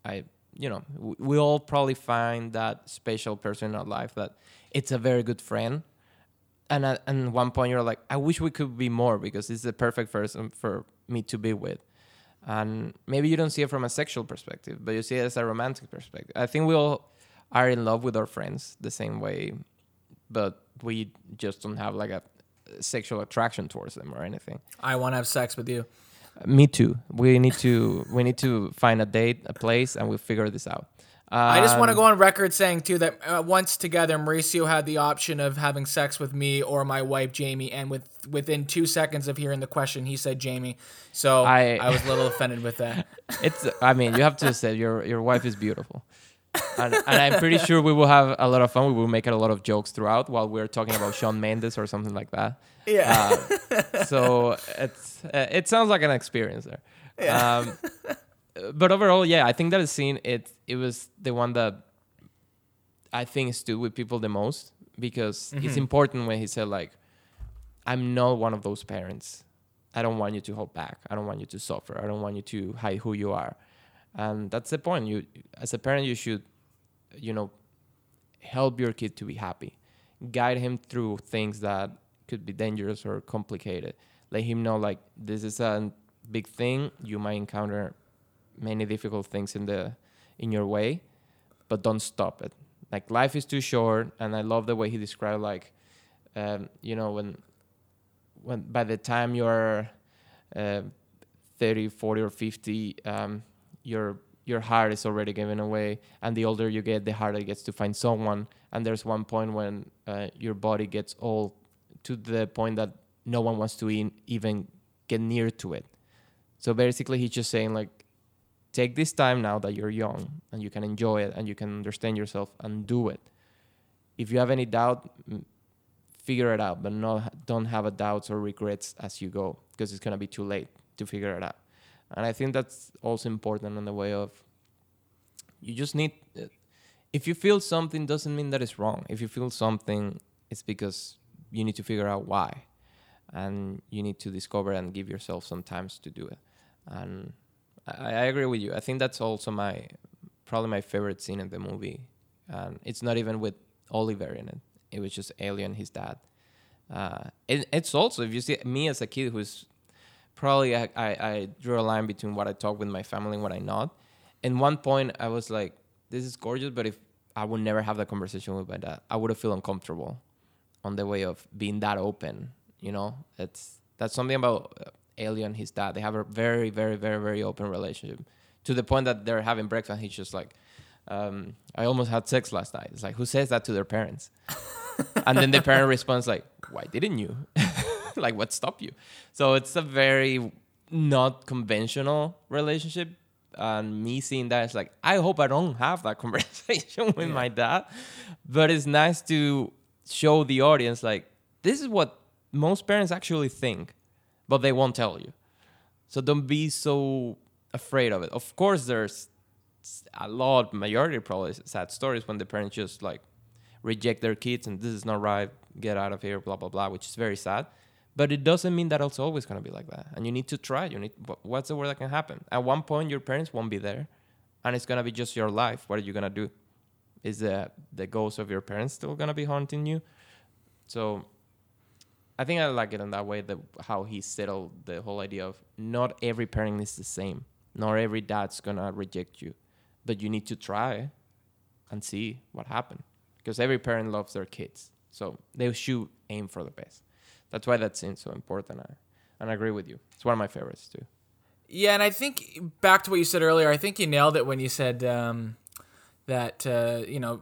i you know we, we all probably find that special person in our life that it's a very good friend. And at and one point you're like i wish we could be more because this is the perfect person for me to be with. And maybe you don't see it from a sexual perspective but you see it as a romantic perspective. I think we all are in love with our friends the same way but we just don't have like a sexual attraction towards them or anything I want to have sex with you. me too we need to we need to find a date a place and we'll figure this out I just want to Um, go on record saying too that uh, once together, Mauricio had the option of having sex with me or my wife Jamie, and with within two seconds of hearing the question, he said Jamie. So I, I- was a little offended with that. it's i mean you have to say your your wife is beautiful and, and i'm pretty sure we will have a lot of fun. We will make a lot of jokes throughout while we're talking about Shawn Mendes or something like that. Yeah. Uh, so it's uh, it sounds like an experience there. Um, but overall yeah i think that scene it it was the one that i think stood with people the most because it's important when he said like i'm not one of those parents. I don't want you to hold back. I don't want you to suffer. I don't want you to hide who you are and that's the point. You as a parent you should you know help your kid to be happy. Guide him through things that could be dangerous or complicated. Let him know like this is a big thing. You might encounter many difficult things in the in your way but don't stop it. Like life is too short and i love the way he described like um, you know when when by the time you're uh, 30 40 or 50 um, your your heart is already given away and the older you get the harder it gets to find someone. And there's one point when uh, your body gets old to the point that no one wants to in, even get near to it. So basically he's just saying like take this time now that you're young and you can enjoy it and you can understand yourself and do it. If you have any doubt figure it out but not don't have a doubts or regrets as you go because it's going to be too late to figure it out and i think that's also important in the way of you just need if you feel something doesn't mean that it's wrong. If you feel something it's because you need to figure out why. And you need to discover and give yourself some times to do it. And I, I agree with you. I think that's also my probably my favorite scene in the movie. And it's not even with oliver in it. It was just alien his dad. Uh, it, it's also if you see me as a kid who's probably I, I, I drew a line between what I talk with my family and what I not. And one point I was like, this is gorgeous, but if I would never have that conversation with my dad, I would have feel uncomfortable on the way of being that open. You know, it's that's something about uh, Alien, his dad. They have a very, very, very, very open relationship to the point that they're having breakfast. He's just like, um, I almost had sex last night. It's like, who says that to their parents? and then the parent responds like, why didn't you? like, what stopped you? So it's a very not conventional relationship. And me seeing that, it's like, I hope I don't have that conversation with my dad. But it's nice to show the audience, like, this is what most parents actually think, but they won't tell you. So don't be so afraid of it. Of course, there's a lot, majority probably sad stories when the parents just like reject their kids and this is not right, get out of here, blah blah blah, which is very sad. But it doesn't mean that it's always gonna be like that, and you need to try. You need what's the word that can happen? At one point, your parents won't be there, and it's gonna be just your life. What are you gonna do? Is the the ghost of your parents still gonna be haunting you? So I think I like it in that way that how he settled the whole idea of not every parent is the same. Not every dad's gonna reject you, but you need to try and see what happened because every parent loves their kids, so they should aim for the best. That's why that scene's so important. I, and I agree with you. It's one of my favorites too. Yeah, and I think back to what you said earlier, I think you nailed it when you said um, that uh, you know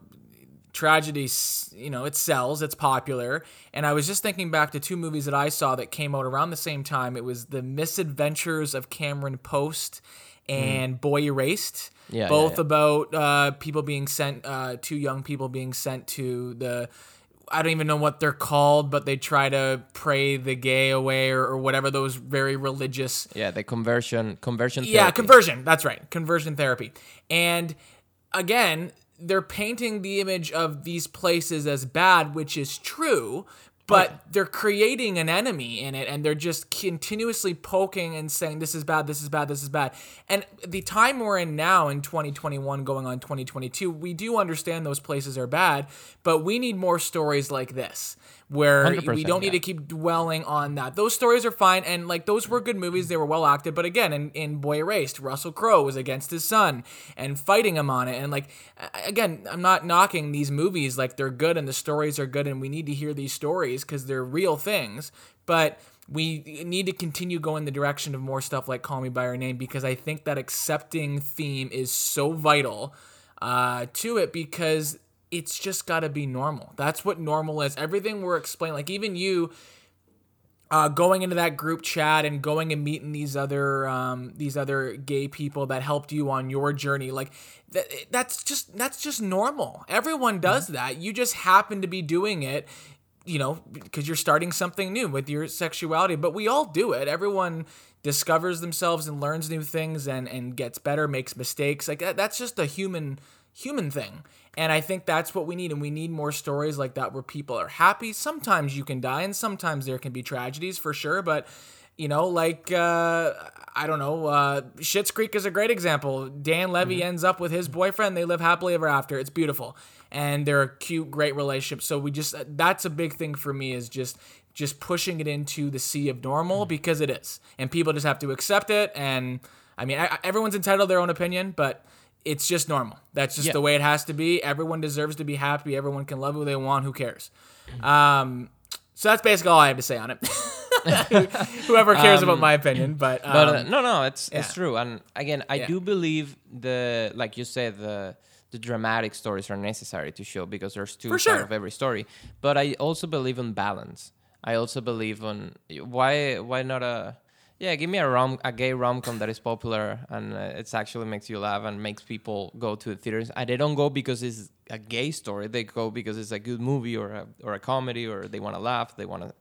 tragedy, you know, it sells, it's popular. And I was just thinking back to two movies that I saw that came out around the same time. It was The Misadventures of Cameron Post and Boy Erased. Mm. Yeah, yeah, both yeah. about uh, people being sent, uh, two young people being sent to the. I don't even know what they're called, but they try to pray the gay away or, or whatever those very religious Yeah, the conversion conversion. yeah, conversion. That's right. Conversion therapy. And again, they're painting the image of these places as bad, which is true, but they're creating an enemy in it and they're just continuously poking and saying this is bad, this is bad, this is bad. And the time we're in now in 2021 going on 2022, we do understand those places are bad, but we need more stories like this where we 100%, don't need yeah. to keep dwelling on that. Those stories are fine, and like those were good movies. They were well acted, but again, in, in Boy Erased, Russell Crowe was against his son and fighting him on it. And like again, I'm not knocking these movies; like they're good and the stories are good, and we need to hear these stories because they're real things. But we need to continue going the direction of more stuff like Call Me by Your Name because I think that accepting theme is so vital uh, to it because it's just got to be normal. That's what normal is. Everything we're explaining, like even you uh, going into that group chat and going and meeting these other um, these other gay people that helped you on your journey, like that, that's just that's just normal. Everyone does that. You just happen to be doing it you know, because you're starting something new with your sexuality. But we all do it. Everyone discovers themselves and learns new things and and gets better, makes mistakes. Like that, that's just a human human thing. And I think that's what we need. And we need more stories like that where people are happy. Sometimes you can die, and sometimes there can be tragedies for sure. But you know, like uh, I don't know, uh, Schitt's Creek is a great example. Dan Levy ends up with his boyfriend; they live happily ever after. It's beautiful, and they're a cute, great relationship. So we just that's a big thing for me is just just pushing it into the sea of normal because it is, and people just have to accept it. And I mean, I, I- everyone's entitled to their own opinion, but it's just normal. That's just Yeah. the way it has to be. Everyone deserves to be happy. Everyone can love who they want. Who cares? Um, so that's basically all I have to say on it. Whoever cares about my opinion, but um, but uh, no no it's it's true and again i Yeah. do believe the like you said the the dramatic stories are necessary to show because there's two For sides sure. of every story but i also believe in balance i also believe on why why not a yeah give me a rom a gay rom-com that is popular and uh, it's actually makes you laugh and makes people go to the theaters and they don't go because it's a gay story they go because it's a good movie or a, or a comedy or they want to laugh they want to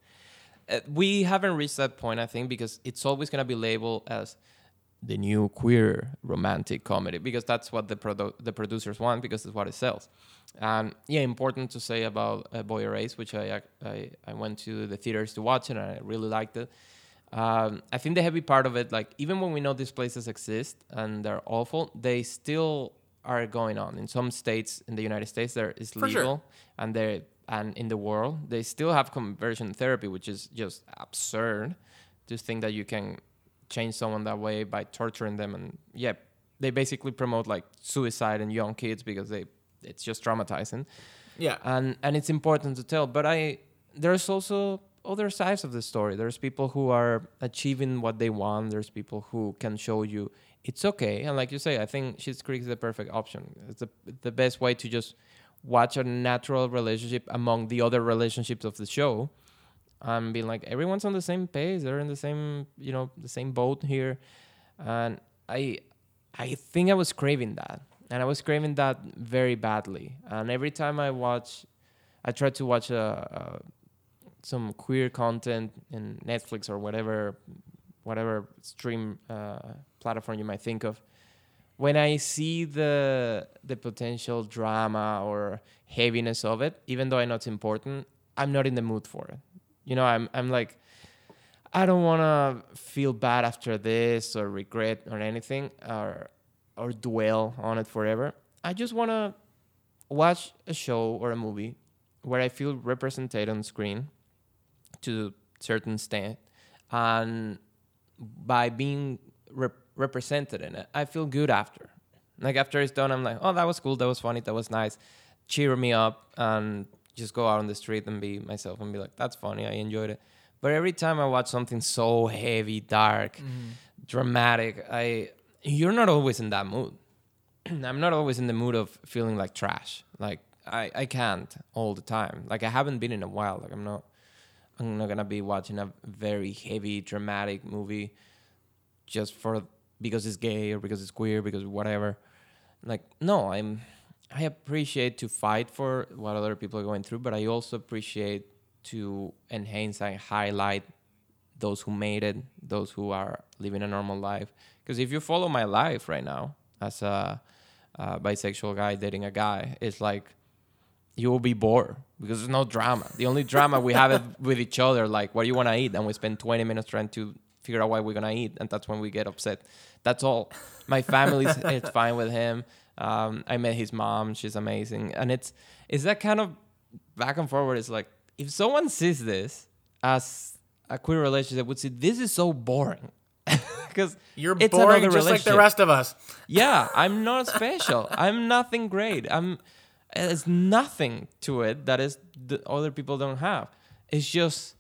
uh, we haven't reached that point, I think, because it's always going to be labeled as the new queer romantic comedy because that's what the produ- the producers want because it's what it sells. Um, yeah, important to say about uh, Boy Erased, which I, I I went to the theaters to watch it and I really liked it. Um, I think the heavy part of it, like even when we know these places exist and they're awful, they still are going on. In some states in the United States, there is For sure. legal, and they and in the world they still have conversion therapy, which is just absurd to think that you can change someone that way by torturing them. And yeah, they basically promote like suicide in young kids because they it's just traumatizing yeah, and and it's important to tell but i there's also Oh, other sides of the story. There's people who are achieving what they want. There's people who can show you it's okay. And like you say i think Schitt's creek is the perfect option. It's the, the best way to just watch a natural relationship among the other relationships of the show and being like everyone's on the same page they're in the same you know the same boat here. And i i think i was craving that. And i was craving that very badly. And every time i watch i try to watch a, a some queer content in netflix or whatever whatever stream uh, platform you might think of. When i see the the potential drama or heaviness of it even though i know it's important i'm not in the mood for it. You know i'm i'm like i don't want to feel bad after this or regret or anything or or dwell on it forever. I just want to watch a show or a movie where i feel represented on screen to certain extent and by being rep- represented in it i feel good after. Like after it's done i'm like oh that was cool that was funny that was nice. Cheer me up and just go out on the street and be myself and be like that's funny i enjoyed it but every time i watch something so heavy dark mm-hmm. dramatic i you're not always in that mood. I'm not always in the mood of feeling like trash. Like i i can't all the time. Like i haven't been in a while. Like i'm not i'm not gonna be watching a very heavy dramatic movie just for because it's gay or because it's queer because whatever. Like no i'm i appreciate to fight for what other people are going through but i also appreciate to enhance and highlight those who made it those who are living a normal life. Because if you follow my life right now as a, a bisexual guy dating a guy it's like you will be bored because there's no drama. The only drama we have it with each other, like what do you want to eat, and we spend 20 minutes trying to figure out what we're gonna eat, and that's when we get upset. That's all. My family's it's fine with him. Um, I met his mom; she's amazing, and it's it's that kind of back and forward. It's like if someone sees this as a queer relationship, would say this is so boring because you're it's boring just like the rest of us. Yeah, I'm not special. I'm nothing great. I'm. There's nothing to it that is the other people don't have. It's just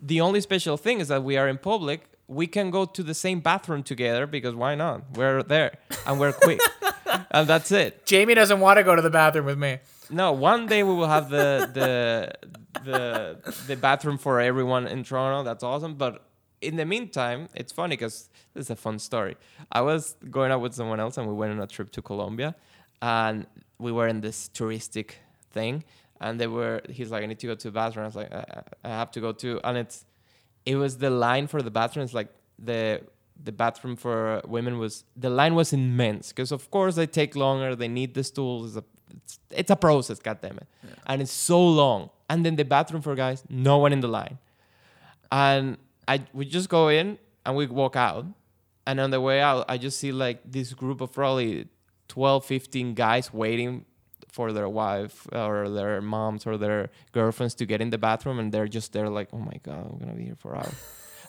the only special thing is that we are in public. We can go to the same bathroom together because why not? We're there and we're quick, and that's it. Jamie doesn't want to go to the bathroom with me. No, one day we will have the the the the bathroom for everyone in Toronto. That's awesome. But in the meantime, it's funny because this is a fun story. I was going out with someone else, and we went on a trip to Colombia, and we were in this touristic thing, and they were. He's like, "I need to go to the bathroom." I was like, "I, I have to go too," and it's it was the line for the bathroom. It's like the the bathroom for women was the line was immense because of course they take longer. They need the stools. It's a, it's, it's a process, goddammit, and it's so long. And then the bathroom for guys, no one in the line, and I we just go in and we walk out, and on the way out, I just see like this group of probably 12, 15 guys waiting for their wife or their moms or their girlfriends to get in the bathroom and they're just there like oh my god i'm gonna be here for hours.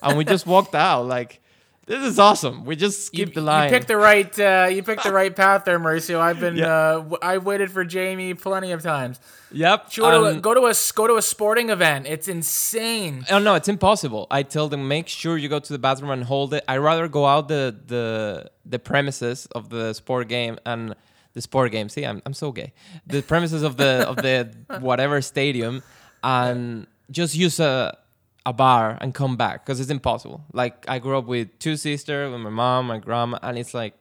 And we just walked out like this is awesome. We just skip you, the line. You picked the right. Uh, you picked the right path there, Mauricio. I've been. Yeah. Uh, I waited for Jamie plenty of times. yep. Go to, a, go to a go to a sporting event. It's insane. Oh no, it's impossible. I tell them make sure you go to the bathroom and hold it. I rather go out the the the premises of the sport game and the sport game. See, I'm I'm so gay. The premises of the of the whatever stadium and just use a a bar and come back because it's impossible. Like I grew up with two sisters, with my mom, my grandma, and it's like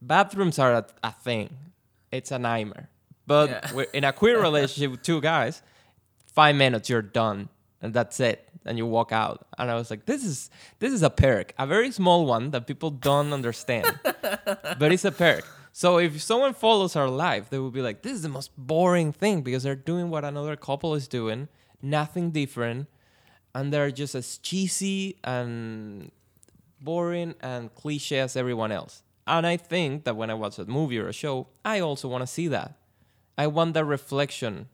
bathrooms are a, a thing. It's a nightmare. But Yeah. we're in a queer relationship with two guys, five minutes you're done and that's it and you walk out and i was like this is this is a perk a very small one that people don't understand but it's a perk so if someone follows our life they will be like this is the most boring thing because they're doing what another couple is doing nothing different and they're just as cheesy and boring and cliche as everyone else and i think that when i watch a movie or a show i also want to see that i want that reflection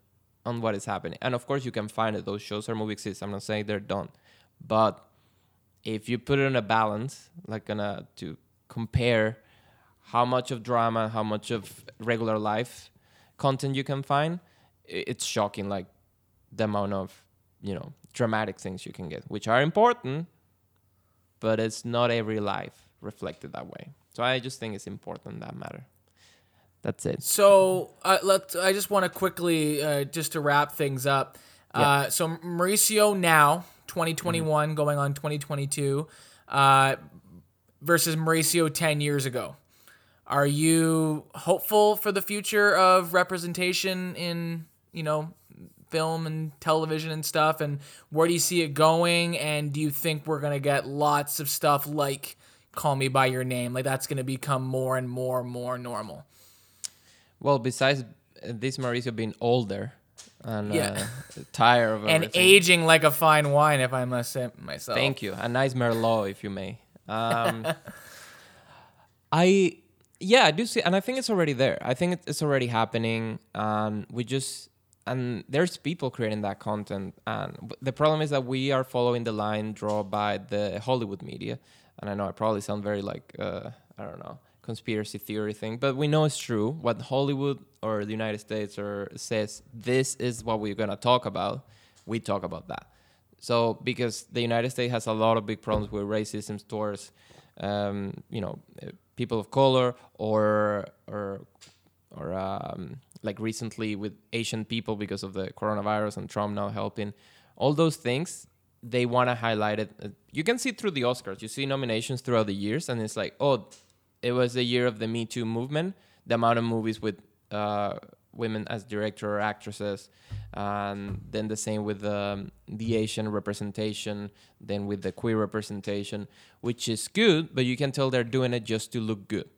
on what is happening. And of course, you can find it. Those shows or movies exist. I'm not saying they're done, but if you put it in a balance, like gonna to compare how much of drama, how much of regular life content you can find, it's shocking. Like the amount of you know dramatic things you can get, which are important, but it's not every life reflected that way. So I just think it's important that matter. That's it. So uh, let I just want to quickly uh, just to wrap things up. Uh, so Mauricio now 2021 going on 2022 uh, versus Mauricio 10 years ago. Are you hopeful for the future of representation in you know film and television and stuff? And where do you see it going? And do you think we're gonna get lots of stuff like Call Me by Your Name? Like that's gonna become more and more and more normal. Well, besides uh, this Mauricio being older and Yeah. uh, tired of and aging like a fine wine, if I must say myself. Thank you. A nice Merlot, if you may. Um, I yeah, I do see, and I think it's already there. I think it's already happening, and we just and there's people creating that content, and the problem is that we are following the line drawn by the Hollywood media, and I know I probably sound very like uh, I don't know conspiracy theory thing, but we know it's true. What Hollywood or the United States or says this is what we're gonna talk about, we talk about that. So because the United States has a lot of big problems with racism towards, um, you know, people of color or or or um, like recently with Asian people because of the coronavirus and Trump now helping, all those things they want to highlight it. You can see through the Oscars. You see nominations throughout the years, and it's like, oh, it was the year of the Me Too movement. The amount of movies with uh, women as director or actresses, and then the same with um, the Asian representation, then with the queer representation, which is good, but you can tell they're doing it just to look good,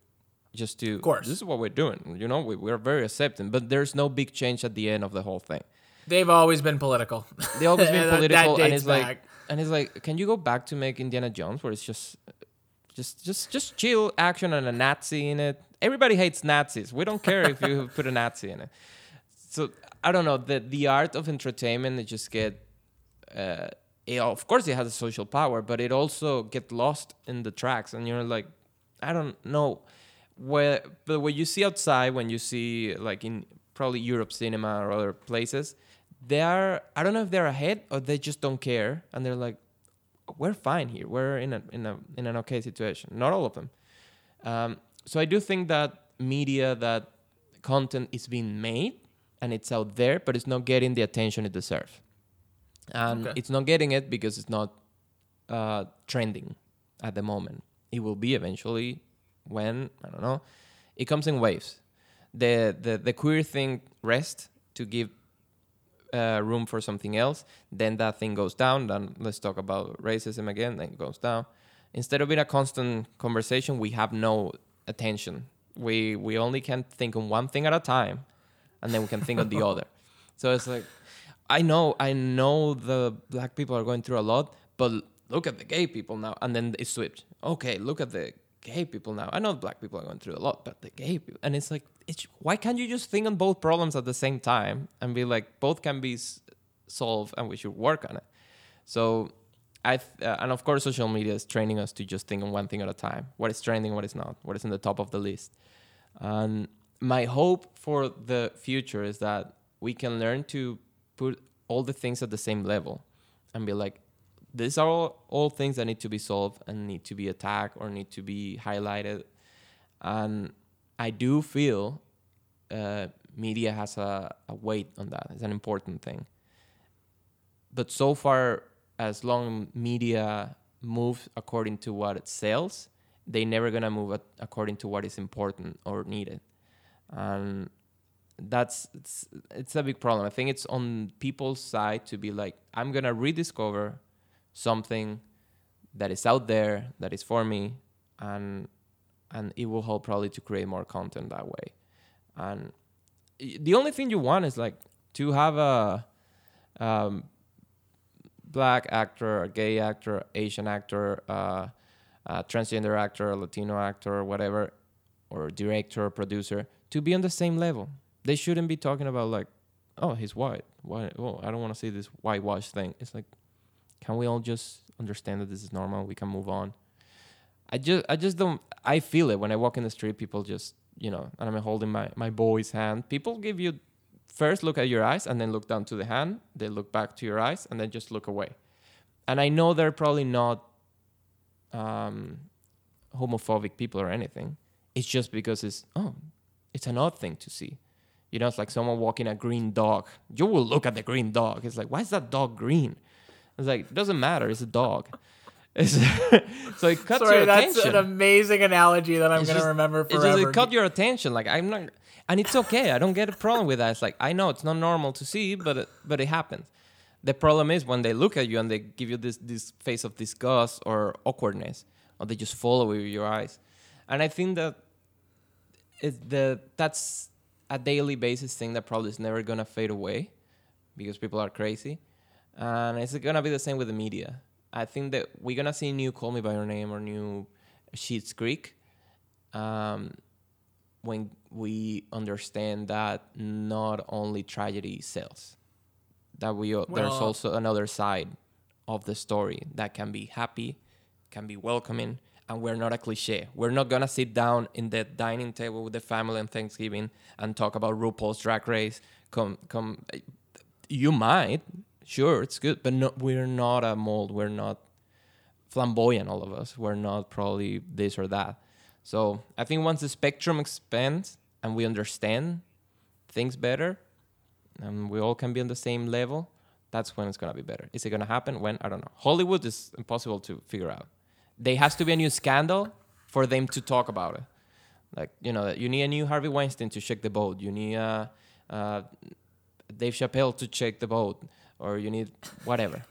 just to. Of course. this is what we're doing. You know, we, we're very accepting, but there's no big change at the end of the whole thing. They've always been political. They always been political, and it's like, and it's like, can you go back to make Indiana Jones, where it's just, just, just, just chill action and a Nazi in it? Everybody hates Nazis. We don't care if you put a Nazi in it. So I don't know. The the art of entertainment, it just get, uh, it, of course, it has a social power, but it also get lost in the tracks, and you're like, I don't know where, but what you see outside when you see like in probably Europe cinema or other places, they are I don't know if they're ahead or they just don't care and they're like, we're fine here. We're in a in a in an okay situation. Not all of them. Um, so I do think that media, that content is being made and it's out there, but it's not getting the attention it deserves. And Okay. it's not getting it because it's not uh, trending at the moment. It will be eventually when I don't know. It comes in waves. The the the queer thing rests to give uh, room for something else. Then that thing goes down. Then let's talk about racism again. Then it goes down. Instead of being a constant conversation, we have no attention. We we only can think on one thing at a time, and then we can think on the other. So it's like, I know I know the black people are going through a lot, but look at the gay people now, and then it's switched. Okay, look at the gay people now. I know black people are going through a lot, but the gay people, and it's like, it's why can't you just think on both problems at the same time and be like, both can be s- solved, and we should work on it. So I th- uh, and of course social media is training us to just think on one thing at a time. What is trending, what is not, what is in the top of the list. And my hope for the future is that we can learn to put all the things at the same level and be like, these are all, all things that need to be solved and need to be attacked or need to be highlighted. And I do feel uh, media has a, a weight on that. It's an important thing. But so far, as long media moves according to what it sells, they never gonna move according to what is important or needed, and that's it's, it's a big problem. I think it's on people's side to be like, I'm gonna rediscover something that is out there that is for me, and and it will help probably to create more content that way. And the only thing you want is like to have a um, black actor, a gay actor, Asian actor, uh, transgender actor, Latino actor, whatever, or director, or producer, to be on the same level. They shouldn't be talking about like, oh, he's white. Why? Oh, I don't want to see this whitewash thing. It's like, can we all just understand that this is normal? We can move on. I just, I just don't. I feel it when I walk in the street. People just, you know, and I'm holding my my boy's hand. People give you first look at your eyes and then look down to the hand. They look back to your eyes and then just look away. And I know they're probably not um, homophobic people or anything. It's just because it's oh, it's an odd thing to see. You know, it's like someone walking a green dog. You will look at the green dog. It's like, why is that dog green? It's like, it doesn't matter. It's a dog. So it cuts your attention. Sorry, your that's attention. an amazing analogy that I'm gonna just- remember forever. just it caught your attention. Like I'm not, and it's okay. I don't get a problem with that. It's like I know it's not normal to see, but it, but it happens. The problem is when they look at you and they give you this this face of disgust or awkwardness, or they just follow you with your eyes. And I think that it's the that's a daily basis thing that probably is never gonna fade away because people are crazy, and it's gonna be the same with the media. I think that we're gonna see new Call Me by Your Name or new Schitt's Creek um, when we understand that not only tragedy sells, that we there's also another side of the story that can be happy, can be welcoming, and we're not a cliche. We're not gonna sit down in the dining table with the family on Thanksgiving and talk about RuPaul's Drag Race. Come, come, you might, sure, it's good, but no, we're not a mold. We're not flamboyant, all of us. We're not probably this or that. So I think once the spectrum expands and we understand things better, and we all can be on the same level, that's when it's gonna be better. Is it gonna happen? When I don't know. Hollywood is impossible to figure out. There has to be a new scandal for them to talk about it. Like you know, you need a new Harvey Weinstein to shake the boat. You need a, uh Dave Chappelle to shake the boat, or you need whatever.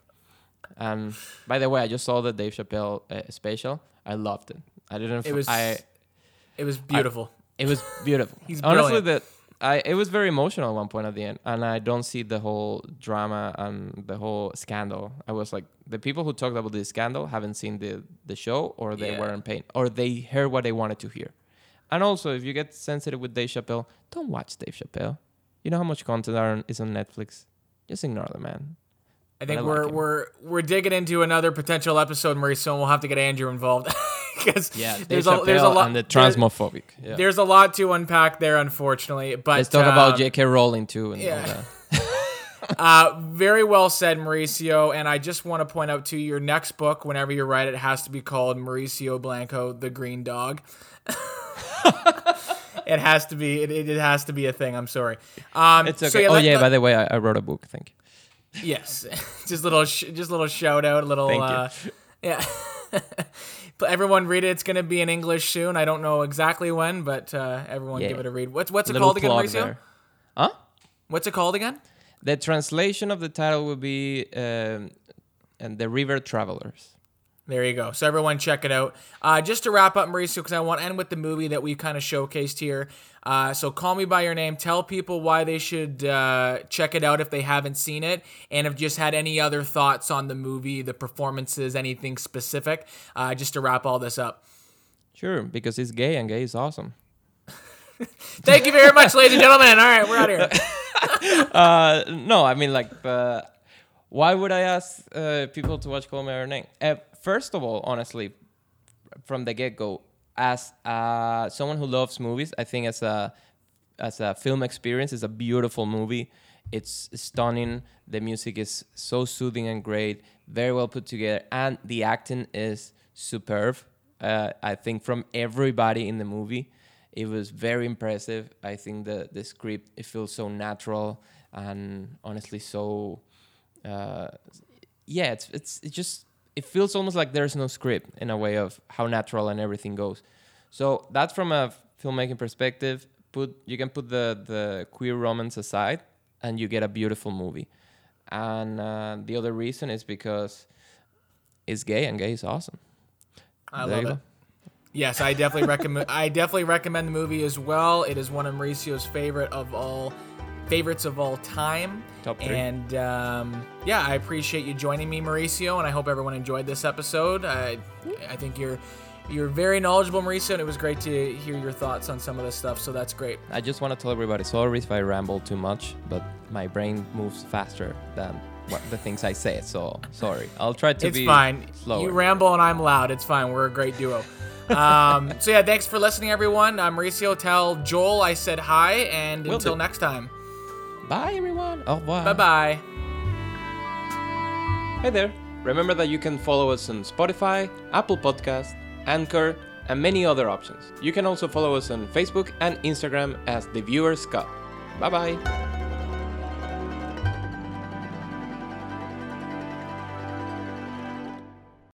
By the way, I just saw the Dave Chappelle uh, special. I loved it. I didn't. It was I. It was beautiful. It was beautiful. He's honestly brilliant. that. I it was very emotional at one point at the end, and I don't see the whole drama and the whole scandal. I was like, the people who talked about the scandal haven't seen the the show, or they Yeah. were in pain, or they heard what they wanted to hear. And also, if you get sensitive with Dave Chappelle, don't watch Dave Chappelle. You know how much content are, is on Netflix. Just ignore the man. I think I we're him. we're we're digging into another potential episode, Mauricio, and we'll have to get Andrew involved because Yeah, there's a there's a lot and the transmophobic. yeah. there's a lot to unpack there, unfortunately. But Let's talk about um, J.K. Rowling too. And yeah. Uh, very well said, Mauricio. And I just want to point out to you, your next book, whenever you write it, has to be called Mauricio Blanco, the Green Dog. it has to be. It, it has to be a thing. I'm sorry. Um, It's so okay. oh let- yeah, let- by the way, I, I wrote a book. Thank you. Yes, just little, sh- just little shout out, a little. Thank you. uh, Yeah. but everyone read it. It's going to be in English soon. I don't know exactly when, but uh, everyone Yeah. give it a read. What's what's it Little called again, Mauricio? there. Huh? What's it called again? The translation of the title will be um, and the River Travelers. There you go. So everyone check it out. Uh, just to wrap up, Mauricio, because I want to end with the movie that we kind of showcased here. Uh, so call me by your name. Tell people why they should uh, check it out if they haven't seen it, and have just had any other thoughts on the movie, the performances, anything specific. Uh, just to wrap all this up. Sure, because he's gay and gay is awesome. Thank you very much, ladies and gentlemen. All right, we're out of here. Uh, no, I mean like uh, why would I ask uh, people to watch Call Me by Your Name? Uh, first of all, honestly, from the get go, as uh, someone who loves movies, I think as a as a film experience, it's a beautiful movie. It's stunning. The music is so soothing and great, very well put together, and the acting is superb. Uh, I think from everybody in the movie, it was very impressive. I think the the script it feels so natural and honestly so. Uh, yeah, it's it's it just it feels almost like there's no script in a way of how natural and everything goes. So that's from a filmmaking perspective. Put you can put the the queer romance aside, and you get a beautiful movie. And uh, the other reason is because it's gay, and gay is awesome. I There love it. Yes, I definitely recommend. I definitely recommend the movie as well. It is one of Mauricio's favorite of all favorites of all time. Top three. And um, yeah, I appreciate you joining me, Mauricio, and I hope everyone enjoyed this episode. I, I think you're you're very knowledgeable, Mauricio, and it was great to hear your thoughts on some of this stuff. So that's great. I just want to tell everybody sorry if I ramble too much, but my brain moves faster than what the things I say. So sorry. I'll try to it's be fine. slower. You ramble and I'm loud. It's fine. We're a great duo. um, so yeah, thanks for listening, everyone. I'm Mauricio. Tell Joel I said hi, and Will until do. next time, Bye everyone. Au revoir. bye bye. Hey there! Remember that you can follow us on Spotify, Apple Podcast, Anchor, and many other options. You can also follow us on Facebook and Instagram as The Viewer's Cup. Bye bye!